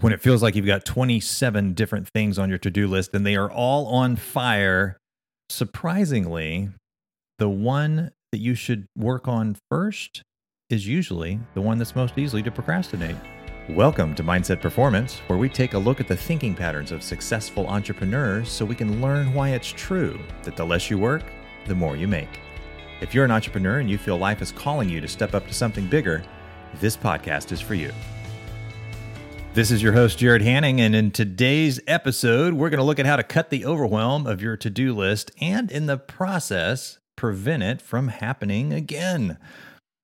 when it feels like you've got 27 different things on your to do list and they are all on fire, surprisingly, the one that you should work on first is usually the one that's most easily to procrastinate. Welcome to Mindset Performance, where we take a look at the thinking patterns of successful entrepreneurs so we can learn why it's true that the less you work, the more you make. If you're an entrepreneur and you feel life is calling you to step up to something bigger, this podcast is for you. This is your host, Jared Hanning, and in today's episode, we're going to look at how to cut the overwhelm of your to do list and, in the process, prevent it from happening again.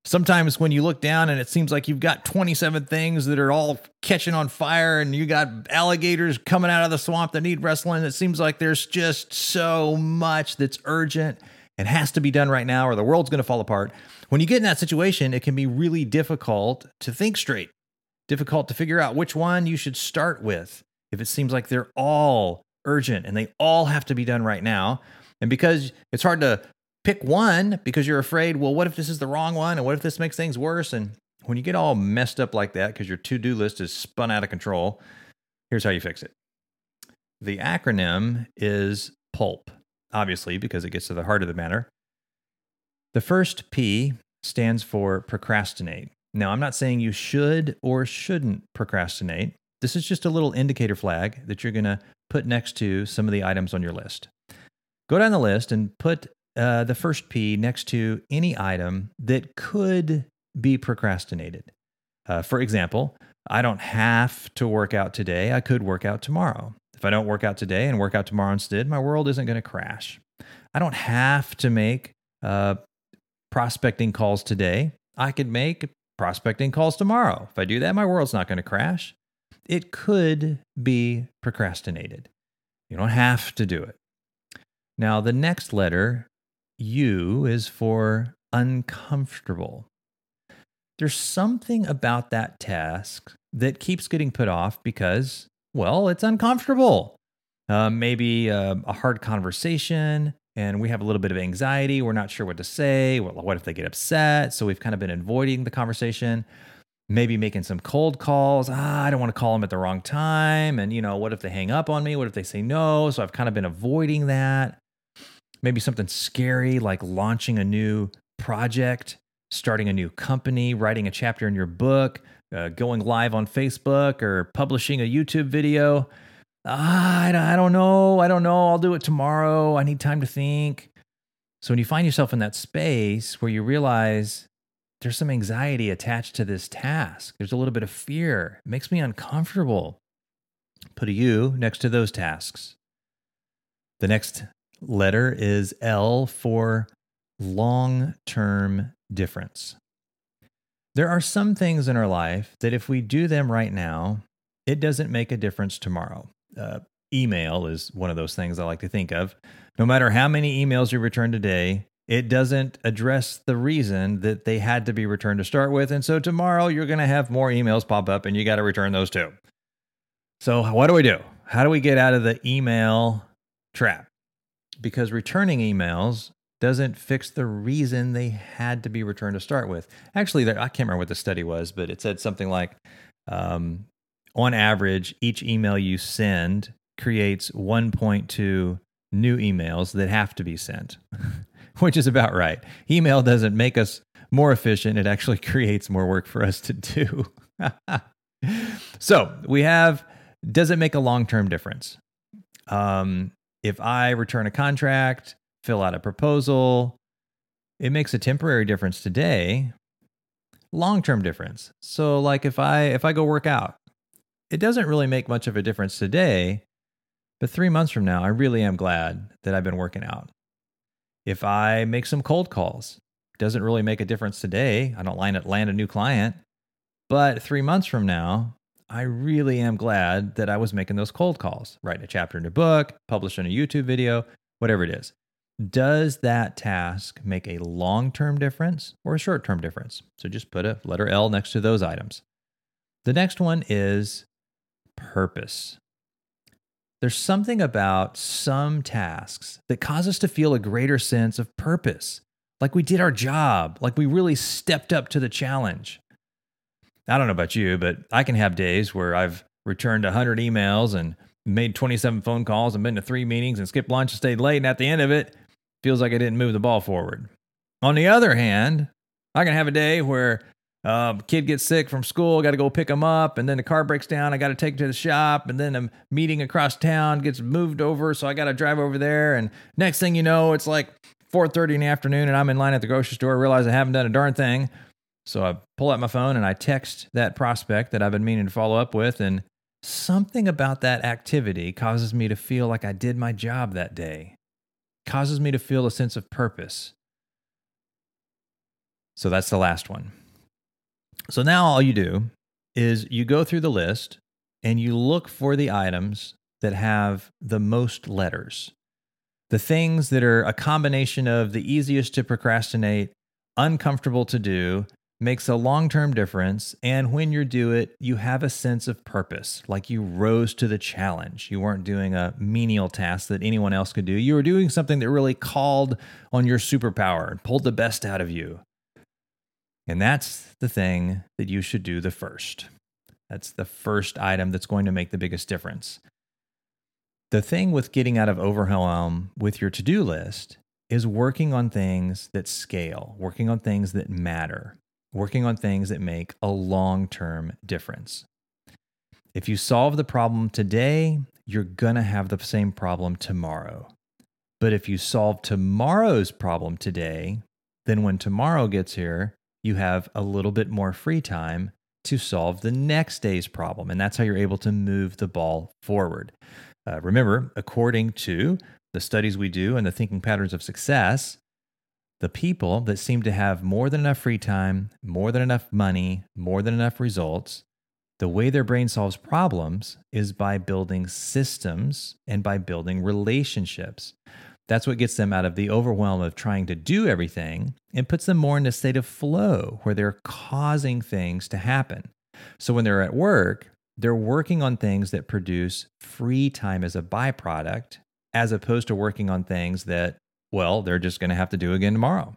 Sometimes when you look down and it seems like you've got 27 things that are all catching on fire and you got alligators coming out of the swamp that need wrestling, it seems like there's just so much that's urgent and has to be done right now or the world's going to fall apart. When you get in that situation, it can be really difficult to think straight difficult to figure out which one you should start with if it seems like they're all urgent and they all have to be done right now. And because it's hard to pick one because you're afraid, well, what if this is the wrong one? And what if this makes things worse? And when you get all messed up like that because your to do list is spun out of control, here's how you fix it. The acronym is PULP, obviously, because it gets to the heart of the matter. The first P stands for procrastinate. Now, I'm not saying you should or shouldn't procrastinate. This is just a little indicator flag that you're going to put next to some of the items on your list. Go down the list and put uh, the first P next to any item that could be procrastinated. Uh, for example, I don't have to work out today. I could work out tomorrow. If I don't work out today and work out tomorrow instead, my world isn't going to crash. I don't have to make uh, prospecting calls today. I could make prospecting calls tomorrow. If I do that, my world's not going to crash. It could be procrastinated. You don't have to do it. Now, the next letter, U, is for uncomfortable. There's something about that task that keeps getting put off because, well, it's uncomfortable. Uh, maybe uh, a hard conversation, and we have a little bit of anxiety. We're not sure what to say. What, if they get upset? So we've kind of been avoiding the conversation. Maybe making some cold calls. Ah, I don't want to call them at the wrong time. And, you know, what if they hang up on me? What if they say no? So I've kind of been avoiding that. Maybe something scary like launching a new project, starting a new company, writing a chapter in your book, uh, going live on Facebook, or publishing a YouTube video ah, I don't know. I don't know. I'll do it tomorrow. I need time to think. So when you find yourself in that space where you realize there's some anxiety attached to this task, there's a little bit of fear, it makes me uncomfortable. Put a U next to those tasks. The next letter is L for long term difference. There are some things in our life that if we do them right now, it doesn't make a difference tomorrow uh, email is one of those things I like to think of. No matter how many emails you return today, it doesn't address the reason that they had to be returned to start with. And so tomorrow you're going to have more emails pop up and you got to return those too. So, what do we do? How do we get out of the email trap? Because returning emails doesn't fix the reason they had to be returned to start with. Actually, there, I can't remember what the study was, but it said something like um, on average, each email you send creates 1.2 new emails that have to be sent, which is about right. Email doesn't make us more efficient, it actually creates more work for us to do. so we have does it make a long term difference? Um, if I return a contract, fill out a proposal, it makes a temporary difference today, long term difference. So like if I if I go work out it doesn't really make much of a difference today, but three months from now, I really am glad that I've been working out. If I make some cold calls, doesn't really make a difference today. I don't land, land a new client. But three months from now, I really am glad that I was making those cold calls, writing a chapter in a book, publishing a YouTube video, whatever it is. Does that task make a long term difference or a short term difference? So just put a letter L next to those items. The next one is purpose. There's something about some tasks that cause us to feel a greater sense of purpose, like we did our job, like we really stepped up to the challenge. I don't know about you, but I can have days where I've returned 100 emails and made 27 phone calls and been to three meetings and skipped lunch and stayed late. And at the end of it, feels like I didn't move the ball forward. On the other hand, I can have a day where uh, kid gets sick from school, got to go pick him up, and then the car breaks down. I got to take it to the shop, and then a meeting across town gets moved over, so I got to drive over there. And next thing you know, it's like 4:30 in the afternoon, and I'm in line at the grocery store. Realize I haven't done a darn thing, so I pull out my phone and I text that prospect that I've been meaning to follow up with, and something about that activity causes me to feel like I did my job that day, causes me to feel a sense of purpose. So that's the last one. So now all you do is you go through the list and you look for the items that have the most letters. The things that are a combination of the easiest to procrastinate, uncomfortable to do, makes a long term difference. And when you do it, you have a sense of purpose, like you rose to the challenge. You weren't doing a menial task that anyone else could do. You were doing something that really called on your superpower and pulled the best out of you. And that's the thing that you should do the first. That's the first item that's going to make the biggest difference. The thing with getting out of overwhelm with your to do list is working on things that scale, working on things that matter, working on things that make a long term difference. If you solve the problem today, you're going to have the same problem tomorrow. But if you solve tomorrow's problem today, then when tomorrow gets here, you have a little bit more free time to solve the next day's problem. And that's how you're able to move the ball forward. Uh, remember, according to the studies we do and the thinking patterns of success, the people that seem to have more than enough free time, more than enough money, more than enough results, the way their brain solves problems is by building systems and by building relationships. That's what gets them out of the overwhelm of trying to do everything and puts them more in a state of flow where they're causing things to happen. So when they're at work, they're working on things that produce free time as a byproduct, as opposed to working on things that, well, they're just going to have to do again tomorrow.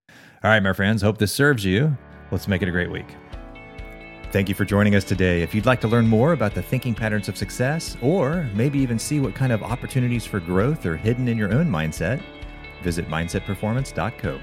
All right, my friends, hope this serves you. Let's make it a great week. Thank you for joining us today. If you'd like to learn more about the thinking patterns of success, or maybe even see what kind of opportunities for growth are hidden in your own mindset, visit mindsetperformance.co.